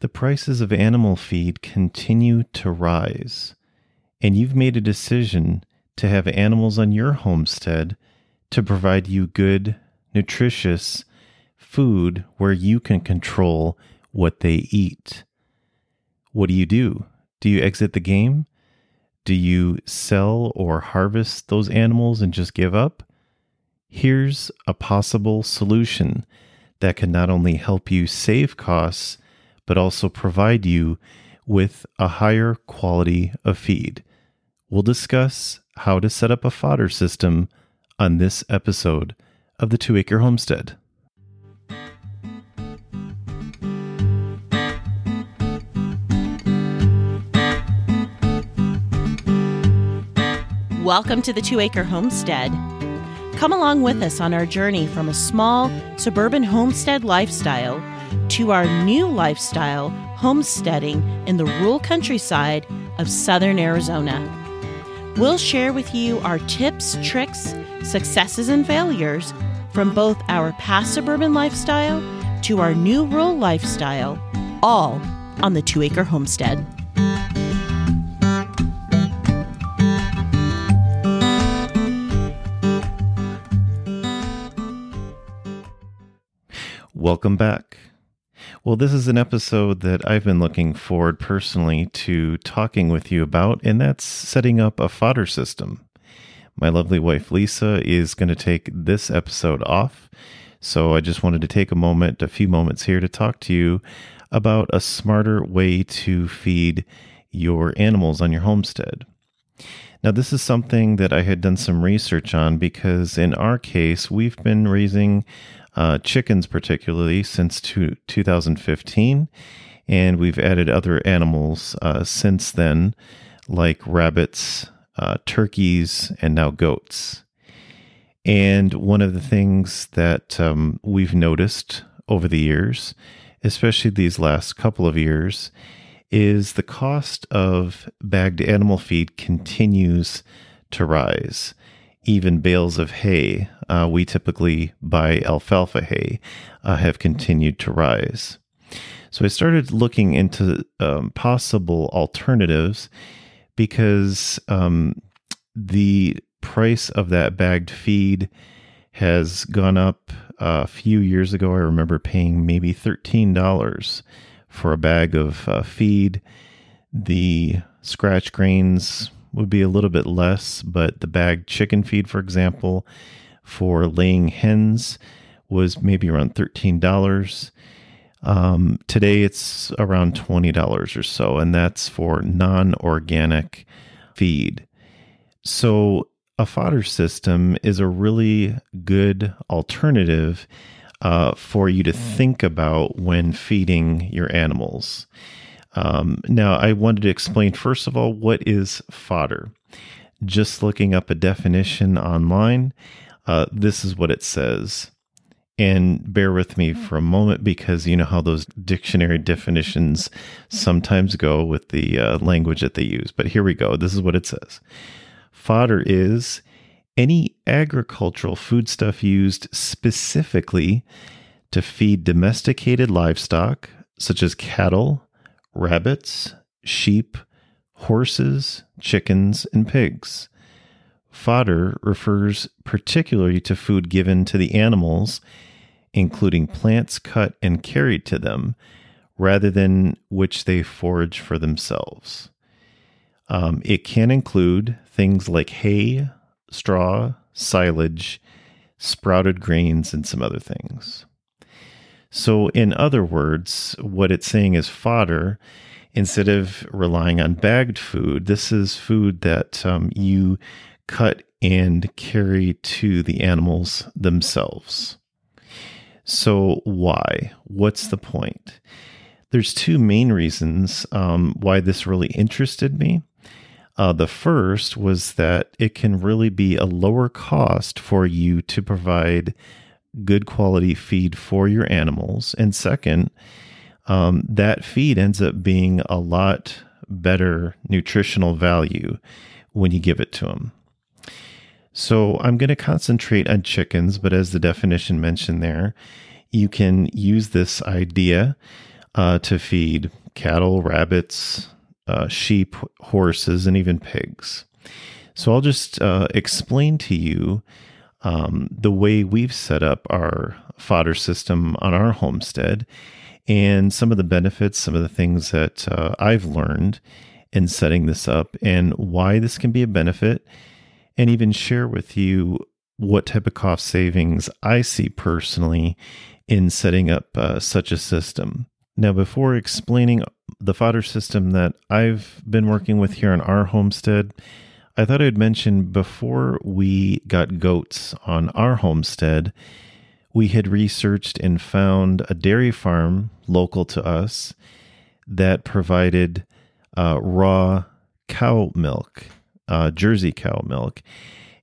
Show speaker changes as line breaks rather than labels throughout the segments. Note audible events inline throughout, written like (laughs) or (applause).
The prices of animal feed continue to rise, and you've made a decision to have animals on your homestead to provide you good, nutritious food where you can control what they eat. What do you do? Do you exit the game? Do you sell or harvest those animals and just give up? Here's a possible solution that can not only help you save costs, but also provide you with a higher quality of feed. We'll discuss how to set up a fodder system on this episode of the Two Acre Homestead.
Welcome to the Two Acre Homestead. Come along with us on our journey from a small suburban homestead lifestyle to our new lifestyle homesteading in the rural countryside of southern Arizona. We'll share with you our tips, tricks, successes, and failures from both our past suburban lifestyle to our new rural lifestyle, all on the Two Acre Homestead.
Welcome back. Well, this is an episode that I've been looking forward personally to talking with you about, and that's setting up a fodder system. My lovely wife Lisa is going to take this episode off, so I just wanted to take a moment, a few moments here to talk to you about a smarter way to feed your animals on your homestead. Now, this is something that I had done some research on because in our case, we've been raising uh, chickens, particularly since two, 2015, and we've added other animals uh, since then, like rabbits, uh, turkeys, and now goats. And one of the things that um, we've noticed over the years, especially these last couple of years, is the cost of bagged animal feed continues to rise. Even bales of hay, uh, we typically buy alfalfa hay, uh, have continued to rise. So I started looking into um, possible alternatives because um, the price of that bagged feed has gone up a few years ago. I remember paying maybe $13 for a bag of uh, feed. The scratch grains would be a little bit less, but the bagged chicken feed, for example, for laying hens was maybe around $13. Um, today it's around $20 or so, and that's for non organic feed. So, a fodder system is a really good alternative uh, for you to think about when feeding your animals. Um, now, I wanted to explain first of all what is fodder. Just looking up a definition online, uh, this is what it says. And bear with me for a moment because you know how those dictionary definitions sometimes go with the uh, language that they use. But here we go. This is what it says Fodder is any agricultural foodstuff used specifically to feed domesticated livestock, such as cattle, rabbits, sheep, horses, chickens, and pigs. Fodder refers particularly to food given to the animals, including plants cut and carried to them, rather than which they forage for themselves. Um, it can include things like hay, straw, silage, sprouted grains, and some other things. So, in other words, what it's saying is fodder. Instead of relying on bagged food, this is food that um, you cut and carry to the animals themselves. So, why? What's the point? There's two main reasons um, why this really interested me. Uh, the first was that it can really be a lower cost for you to provide good quality feed for your animals. And second, um, that feed ends up being a lot better nutritional value when you give it to them. So I'm going to concentrate on chickens, but as the definition mentioned there, you can use this idea uh, to feed cattle, rabbits, uh, sheep, horses, and even pigs. So I'll just uh, explain to you um, the way we've set up our fodder system on our homestead and some of the benefits, some of the things that uh, I've learned in setting this up, and why this can be a benefit, and even share with you what type of cost savings I see personally in setting up uh, such a system. Now, before explaining the fodder system that I've been working with here on our homestead, I thought I'd mention before we got goats on our homestead, we had researched and found a dairy farm local to us that provided uh, raw cow milk, uh, Jersey cow milk.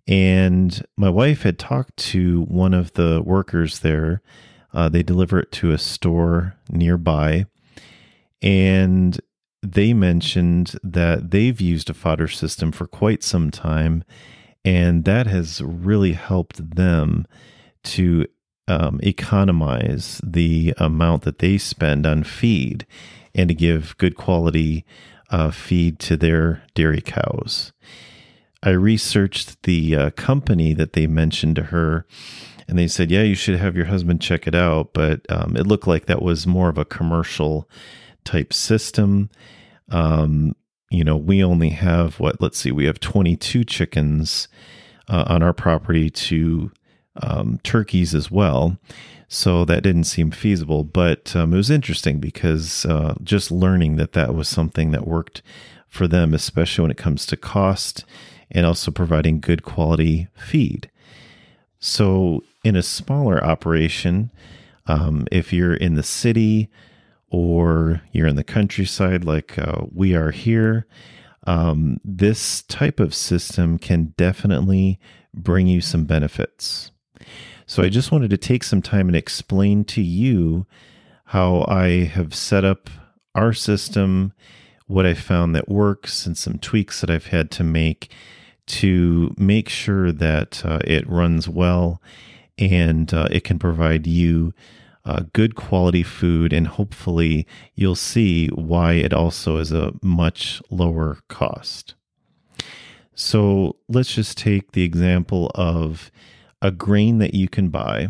And my wife had talked to one of the workers there. Uh, they deliver it to a store nearby. And they mentioned that they've used a fodder system for quite some time. And that has really helped them to um, economize the amount that they spend on feed and to give good quality uh, feed to their dairy cows. I researched the uh, company that they mentioned to her, and they said, Yeah, you should have your husband check it out. But um, it looked like that was more of a commercial type system. Um, you know, we only have what, let's see, we have 22 chickens uh, on our property two um, turkeys as well. So that didn't seem feasible, but um, it was interesting because uh, just learning that that was something that worked for them, especially when it comes to cost and also providing good quality feed. So, in a smaller operation, um, if you're in the city or you're in the countryside like uh, we are here, um, this type of system can definitely bring you some benefits. So I just wanted to take some time and explain to you how I have set up our system, what I found that works, and some tweaks that I've had to make to make sure that uh, it runs well and uh, it can provide you uh, good quality food. And hopefully, you'll see why it also is a much lower cost. So let's just take the example of a grain that you can buy.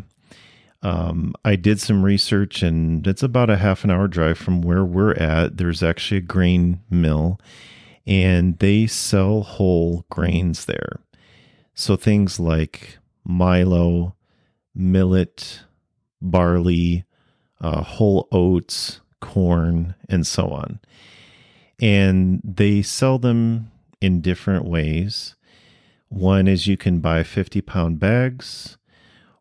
Um, I did some research, and it's about a half an hour drive from where we're at. There's actually a grain mill, and they sell whole grains there. So things like Milo, millet, barley, uh, whole oats, corn, and so on. And they sell them in different ways. One is you can buy 50 pound bags,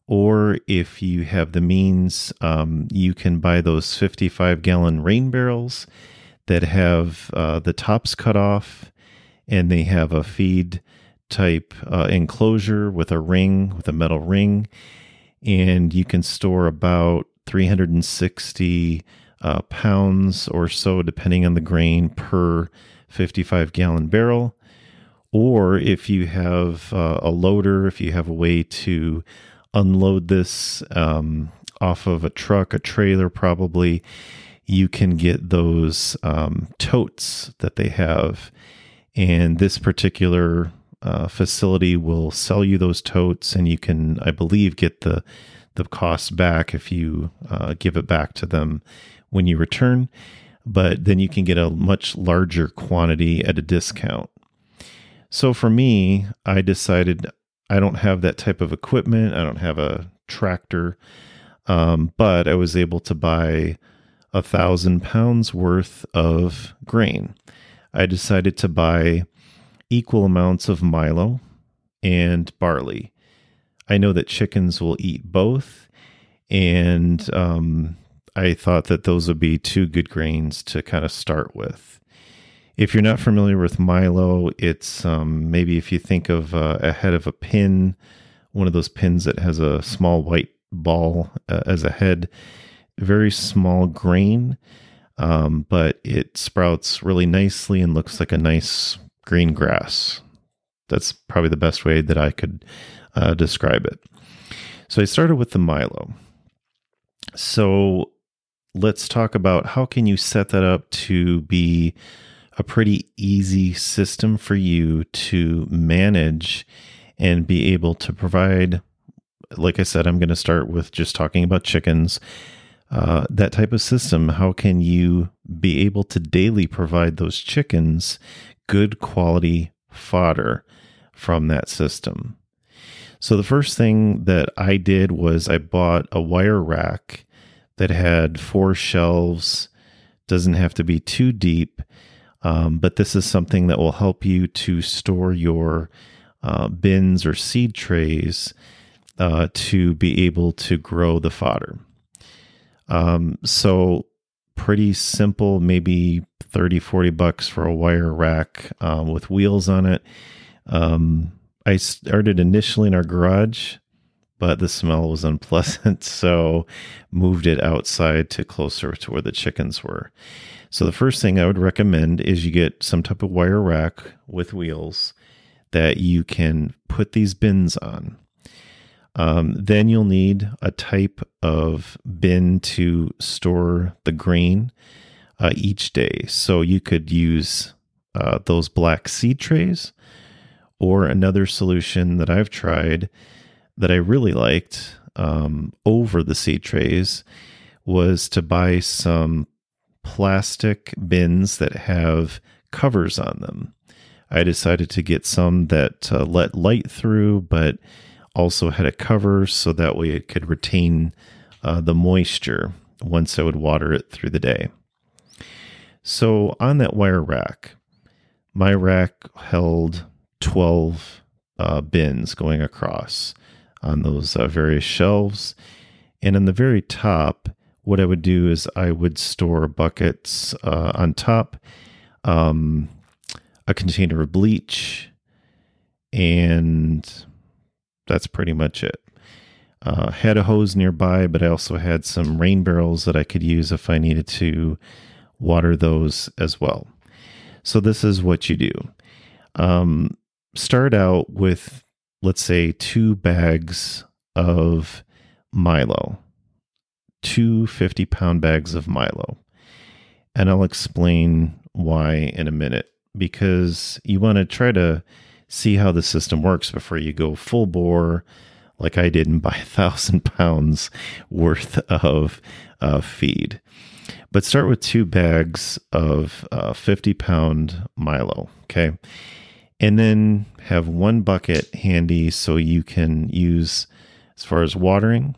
or if you have the means, um, you can buy those 55 gallon rain barrels that have uh, the tops cut off and they have a feed type uh, enclosure with a ring, with a metal ring. And you can store about 360 uh, pounds or so, depending on the grain, per 55 gallon barrel. Or if you have uh, a loader, if you have a way to unload this um, off of a truck, a trailer, probably, you can get those um, totes that they have. And this particular uh, facility will sell you those totes, and you can, I believe, get the the costs back if you uh, give it back to them when you return. But then you can get a much larger quantity at a discount. So for me, I decided I don't have that type of equipment. I don't have a tractor, um, but I was able to buy a thousand pounds worth of grain. I decided to buy equal amounts of Milo and barley. I know that chickens will eat both, and um, I thought that those would be two good grains to kind of start with. If you're not familiar with Milo, it's um, maybe if you think of uh, a head of a pin, one of those pins that has a small white ball uh, as a head, very small grain, um, but it sprouts really nicely and looks like a nice green grass. That's probably the best way that I could uh, describe it. So I started with the Milo. So let's talk about how can you set that up to be a pretty easy system for you to manage and be able to provide like i said i'm going to start with just talking about chickens uh, that type of system how can you be able to daily provide those chickens good quality fodder from that system so the first thing that i did was i bought a wire rack that had four shelves doesn't have to be too deep um, but this is something that will help you to store your uh, bins or seed trays uh, to be able to grow the fodder. Um, so, pretty simple, maybe 30, 40 bucks for a wire rack um, with wheels on it. Um, I started initially in our garage, but the smell was (laughs) unpleasant, so moved it outside to closer to where the chickens were. So the first thing I would recommend is you get some type of wire rack with wheels that you can put these bins on. Um, then you'll need a type of bin to store the grain uh, each day. So you could use uh, those black seed trays, or another solution that I've tried that I really liked um, over the seed trays was to buy some plastic bins that have covers on them. I decided to get some that uh, let light through, but also had a cover so that way it could retain uh, the moisture once I would water it through the day. So on that wire rack, my rack held 12 uh, bins going across on those uh, various shelves. And on the very top, what I would do is I would store buckets uh, on top, um, a container of bleach, and that's pretty much it. Uh, had a hose nearby, but I also had some rain barrels that I could use if I needed to water those as well. So this is what you do. Um, start out with, let's say, two bags of Milo two 50 pound bags of Milo. And I'll explain why in a minute because you want to try to see how the system works before you go full bore like I did and buy (laughs) a thousand pounds worth of uh, feed. But start with two bags of uh, 50 pound Milo. Okay. And then have one bucket handy so you can use as far as watering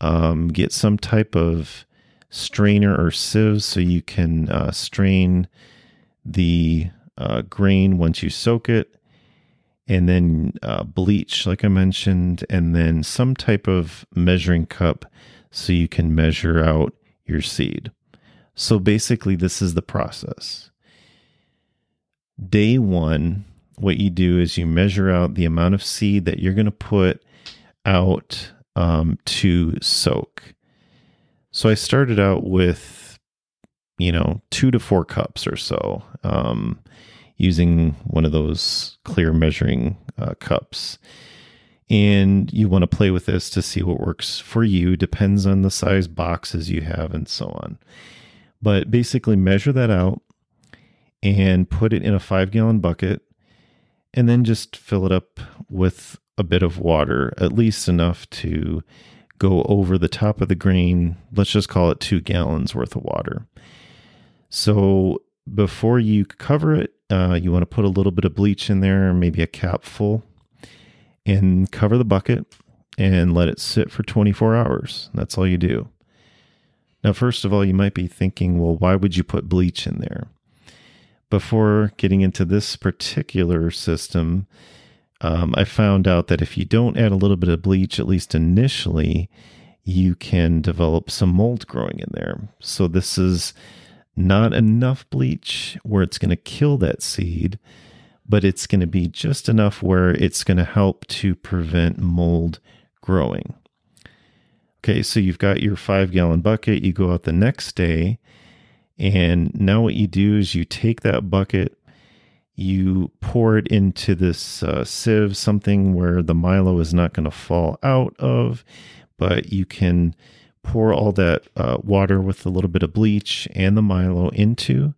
um, get some type of strainer or sieve so you can uh, strain the uh, grain once you soak it, and then uh, bleach, like I mentioned, and then some type of measuring cup so you can measure out your seed. So basically, this is the process. Day one, what you do is you measure out the amount of seed that you're going to put out um, to soak. So I started out with, you know, two to four cups or so, um, using one of those clear measuring uh, cups. And you want to play with this to see what works for you, depends on the size boxes you have and so on. But basically, measure that out and put it in a five gallon bucket and then just fill it up with a bit of water, at least enough to go over the top of the grain. Let's just call it two gallons worth of water. So before you cover it, uh, you want to put a little bit of bleach in there, maybe a cap full, and cover the bucket and let it sit for 24 hours. That's all you do. Now, first of all, you might be thinking, well, why would you put bleach in there? Before getting into this particular system, um, I found out that if you don't add a little bit of bleach, at least initially, you can develop some mold growing in there. So this is not enough bleach where it's going to kill that seed, but it's going to be just enough where it's going to help to prevent mold growing. Okay, so you've got your five gallon bucket. You go out the next day, and now what you do is you take that bucket you pour it into this uh, sieve, something where the Milo is not going to fall out of, but you can pour all that uh, water with a little bit of bleach and the Milo into,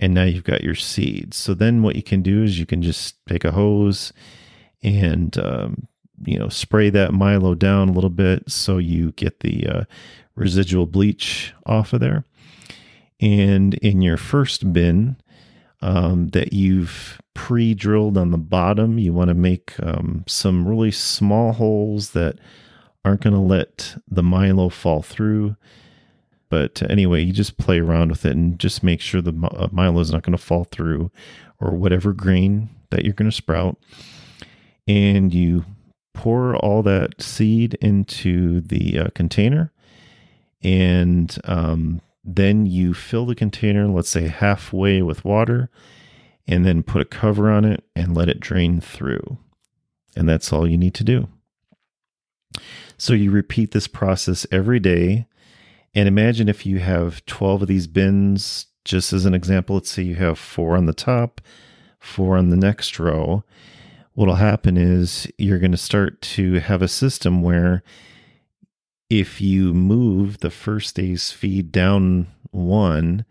and now you've got your seeds. So then what you can do is you can just take a hose and um, you know spray that Milo down a little bit so you get the uh, residual bleach off of there. And in your first bin um, that you've pre drilled on the bottom, you want to make um, some really small holes that aren't going to let the Milo fall through. But anyway, you just play around with it and just make sure the uh, Milo is not going to fall through or whatever grain that you're going to sprout. And you pour all that seed into the uh, container and um, then you fill the container, let's say halfway with water, and then put a cover on it and let it drain through. And that's all you need to do. So you repeat this process every day. And imagine if you have 12 of these bins, just as an example, let's say you have four on the top, four on the next row. What'll happen is you're going to start to have a system where if you move the first day's feed down one,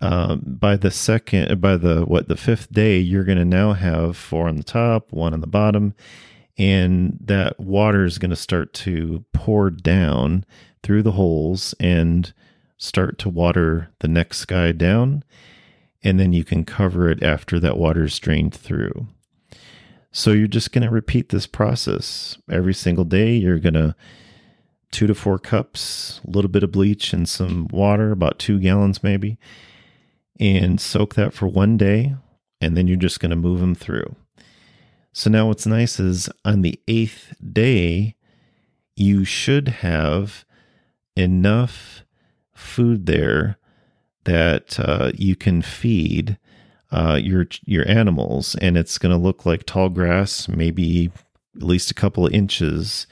uh, by the second, by the what the fifth day, you're going to now have four on the top, one on the bottom, and that water is going to start to pour down through the holes and start to water the next guy down, and then you can cover it after that water is drained through. So you're just going to repeat this process every single day. You're going to two to four cups, a little bit of bleach and some water, about two gallons maybe, and soak that for one day. And then you're just going to move them through. So now what's nice is on the eighth day, you should have enough food there that uh, you can feed uh, your your animals, and it's going to look like tall grass, maybe at least a couple of inches.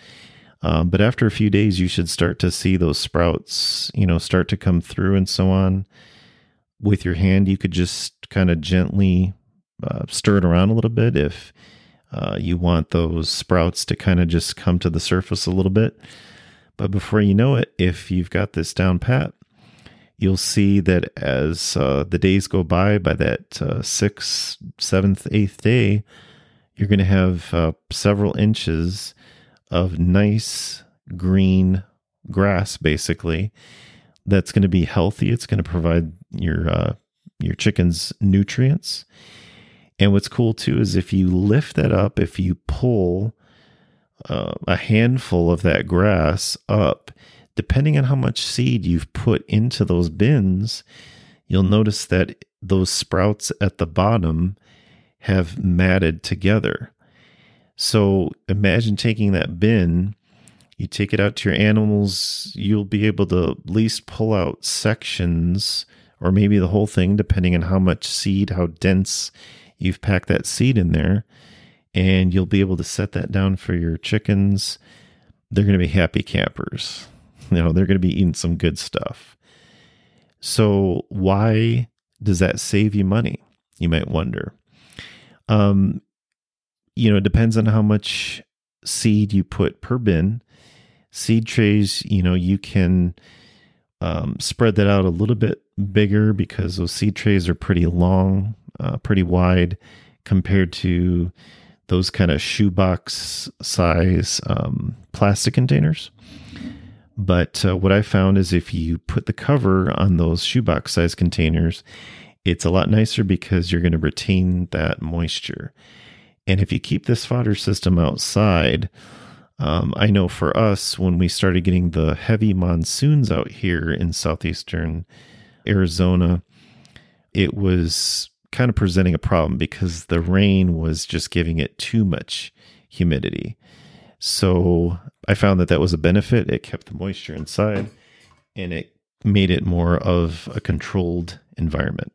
Um, but after a few days, you should start to see those sprouts, you know, start to come through and so on. With your hand, you could just kind of gently uh, stir it around a little bit. If uh, you want those sprouts to kind of just come to the surface a little bit. But before you know it, if you've got this down pat, you'll see that as uh, the days go by, by that uh, sixth, seventh, eighth day, you're going to have uh, several inches of nice green grass, basically, that's going to be healthy. It's going to provide your uh, your chickens nutrients. And what's cool too is if you lift that up, if you pull uh, a handful of that grass up, depending on how much seed you've put into those bins, you'll notice that those sprouts at the bottom have matted together. So imagine taking that bin, you take it out to your animals, you'll be able to at least pull out sections or maybe the whole thing, depending on how much seed, how dense you've packed that seed in there. And you'll be able to set that down for your chickens. They're going to be happy campers. (laughs) You know, they're going to be eating some good stuff. So, why does that save you money? You might wonder. Um, you know, it depends on how much seed you put per bin. Seed trays, you know, you can um, spread that out a little bit bigger because those seed trays are pretty long, uh, pretty wide compared to those kind of shoebox size um, plastic containers. But uh, what I found is if you put the cover on those shoebox size containers, it's a lot nicer because you're going to retain that moisture. And if you keep this fodder system outside, um, I know for us, when we started getting the heavy monsoons out here in southeastern Arizona, it was kind of presenting a problem because the rain was just giving it too much humidity. So I found that that was a benefit. It kept the moisture inside and it made it more of a controlled environment.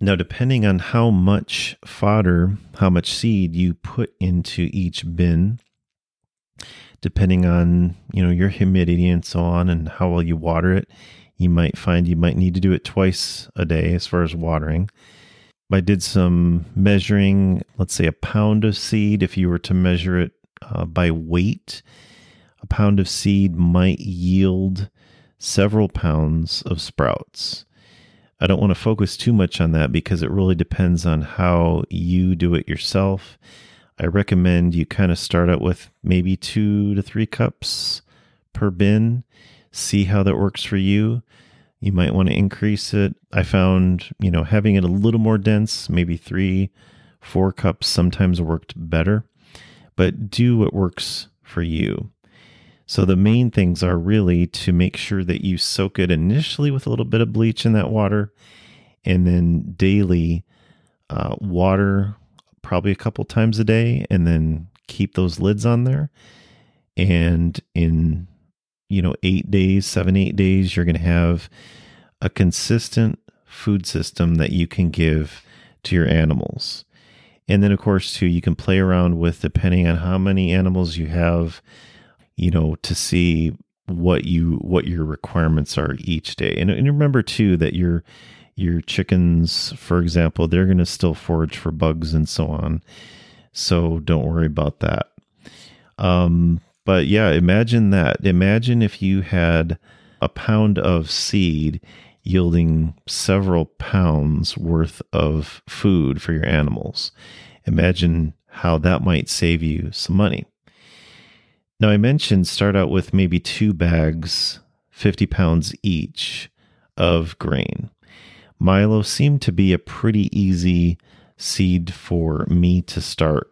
Now, depending on how much fodder, how much seed you put into each bin, depending on you know your humidity and so on, and how well you water it, you might find you might need to do it twice a day as far as watering. I did some measuring, let's say a pound of seed. If you were to measure it uh, by weight, a pound of seed might yield several pounds of sprouts. I don't want to focus too much on that because it really depends on how you do it yourself. I recommend you kind of start out with maybe two to three cups per bin, see how that works for you. You might want to increase it. I found, you know, having it a little more dense, maybe three, four cups sometimes worked better, but do what works for you. So the main things are really to make sure that you soak it initially with a little bit of bleach in that water and then daily uh, water probably a couple times a day and then keep those lids on there. And in, you know, eight days, seven, eight days, you're going to have a consistent food system that you can give to your animals. And then, of course, too, you can play around with depending on how many animals you have, you know, to see what you what your requirements are each day. And, and remember too that your your chickens, for example, they're going to still forage for bugs and so on. So don't worry about that. Um, but yeah, imagine that. Imagine if you had a pound of seed yielding several pounds worth of food for your animals. Imagine how that might save you some money. Now, I mentioned start out with maybe two bags, 50 pounds each of grain. Milo seemed to be a pretty easy seed for me to start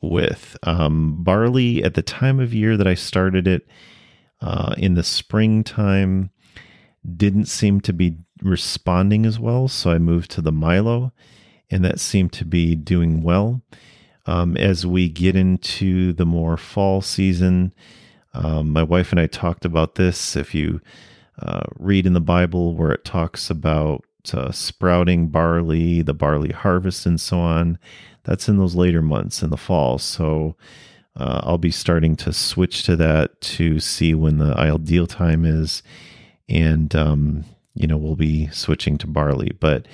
with. Um, barley, at the time of year that I started it uh, in the springtime, didn't seem to be responding as well. So I moved to the Milo, and that seemed to be doing well. Um, as we get into the more fall season, um, my wife and I talked about this. If you uh, read in the Bible where it talks about uh, sprouting barley, the barley harvest, and so on. That's in those later months in the fall. So uh, I'll be starting to switch to that to see when the ideal time is. And, um, you know, we'll be switching to barley. But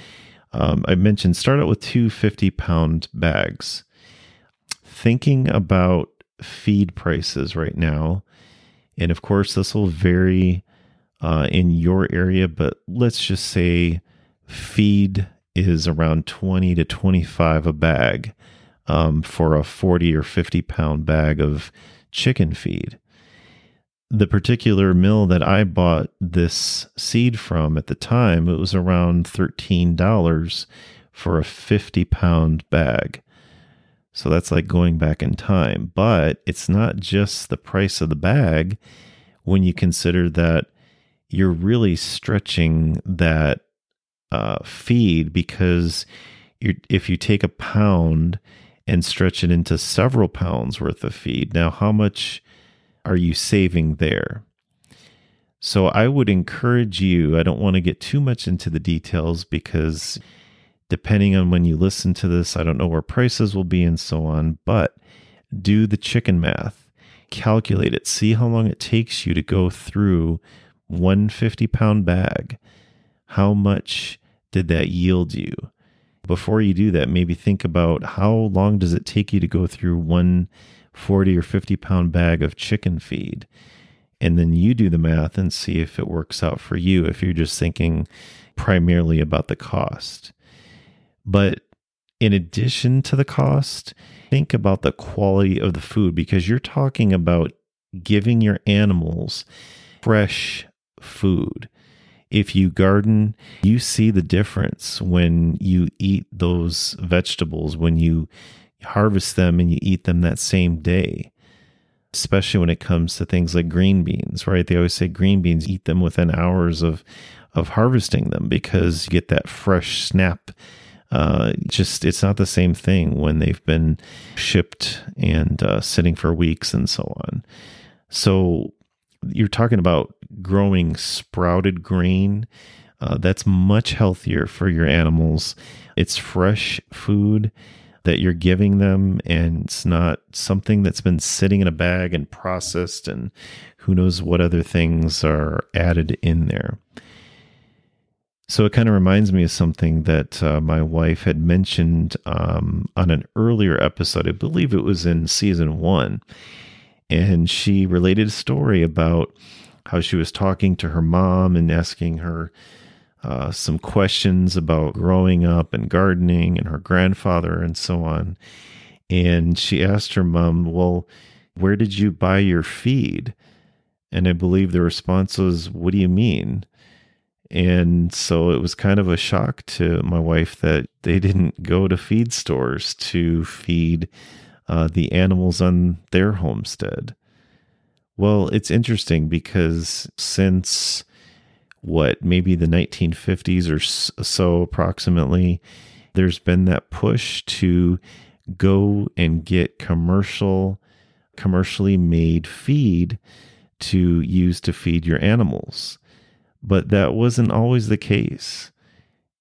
um, I mentioned start out with two 50 pound bags. Thinking about feed prices right now, and of course, this will vary uh, in your area, but let's just say feed is around 20 to 25 a bag um, for a 40 or 50 pound bag of chicken feed. The particular mill that I bought this seed from at the time, it was around $13 for a 50 pound bag. So that's like going back in time. But it's not just the price of the bag when you consider that you're really stretching that uh, feed because if you take a pound and stretch it into several pounds worth of feed, now how much are you saving there? So I would encourage you, I don't want to get too much into the details because depending on when you listen to this, I don't know where prices will be and so on, but do the chicken math, calculate it, see how long it takes you to go through one 50 pound bag. How much did that yield you? Before you do that, maybe think about how long does it take you to go through one 40 or 50 pound bag of chicken feed? And then you do the math and see if it works out for you if you're just thinking primarily about the cost. But in addition to the cost, think about the quality of the food because you're talking about giving your animals fresh food if you garden, you see the difference when you eat those vegetables, when you harvest them and you eat them that same day. Especially when it comes to things like green beans, right? They always say green beans, eat them within hours of, of harvesting them because you get that fresh snap uh, just it's not the same thing when they've been shipped and uh, sitting for weeks and so on. So you're talking about growing sprouted grain. Uh, that's much healthier for your animals. It's fresh food that you're giving them, and it's not something that's been sitting in a bag and processed, and who knows what other things are added in there. So it kind of reminds me of something that uh, my wife had mentioned um, on an earlier episode. I believe it was in season one And she related a story about how she was talking to her mom and asking her uh, some questions about growing up and gardening and her grandfather and so on. And she asked her mom, Well, where did you buy your feed? And I believe the response was, What do you mean? And so it was kind of a shock to my wife that they didn't go to feed stores to feed uh, the animals on their homestead. Well, it's interesting because since what, maybe the 1950s or so approximately, there's been that push to go and get commercial, commercially made feed to use to feed your animals. But that wasn't always the case.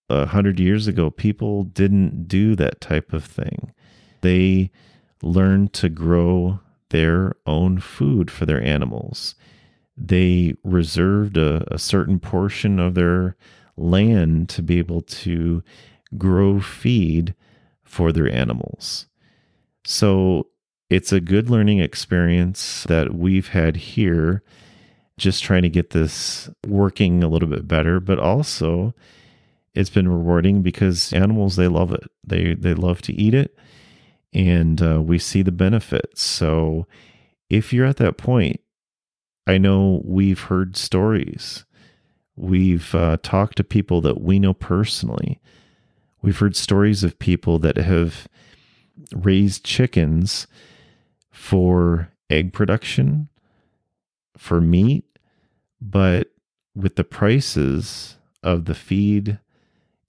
A hundred years ago, people didn't do that type of thing. They learned to grow their own food for their animals. They reserved a, a certain portion of their land to be able to grow feed for their animals. So it's a good learning experience that we've had here just trying to get this working a little bit better, but also it's been rewarding because animals they love it. They they love to eat it, and uh, we see the benefits. So if you're at that point, I know we've heard stories. We've uh, talked to people that we know personally. We've heard stories of people that have raised chickens for egg production, for meat, but with the prices of the feed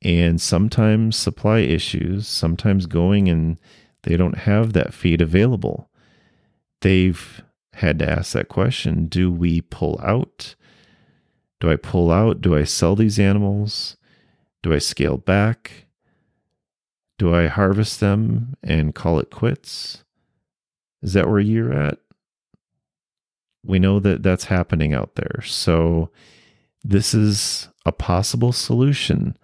and sometimes supply issues, sometimes going and they don't have that feed available, they've had to ask that question do we pull out? Do I pull out? Do I sell these animals? Do I scale back? Do I harvest them and call it quits? Is that where you're at? We know that that's happening out there. So, this is a possible solution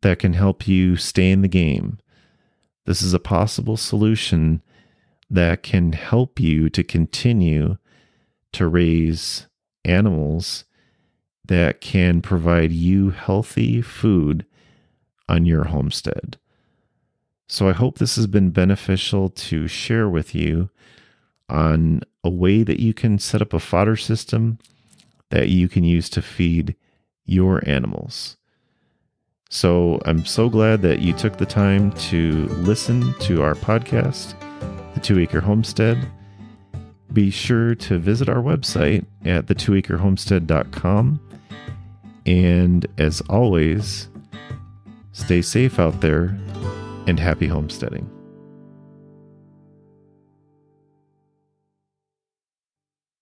that can help you stay in the game. This is a possible solution that can help you to continue to raise animals that can provide you healthy food on your homestead. So I hope this has been beneficial to share with you on a way that you can set up a fodder system that you can use to feed your animals. So I'm so glad that you took the time to listen to our podcast, The Two Acre Homestead. Be sure to visit our website at the2acrehomestead.com. And as always, stay safe out there and happy homesteading.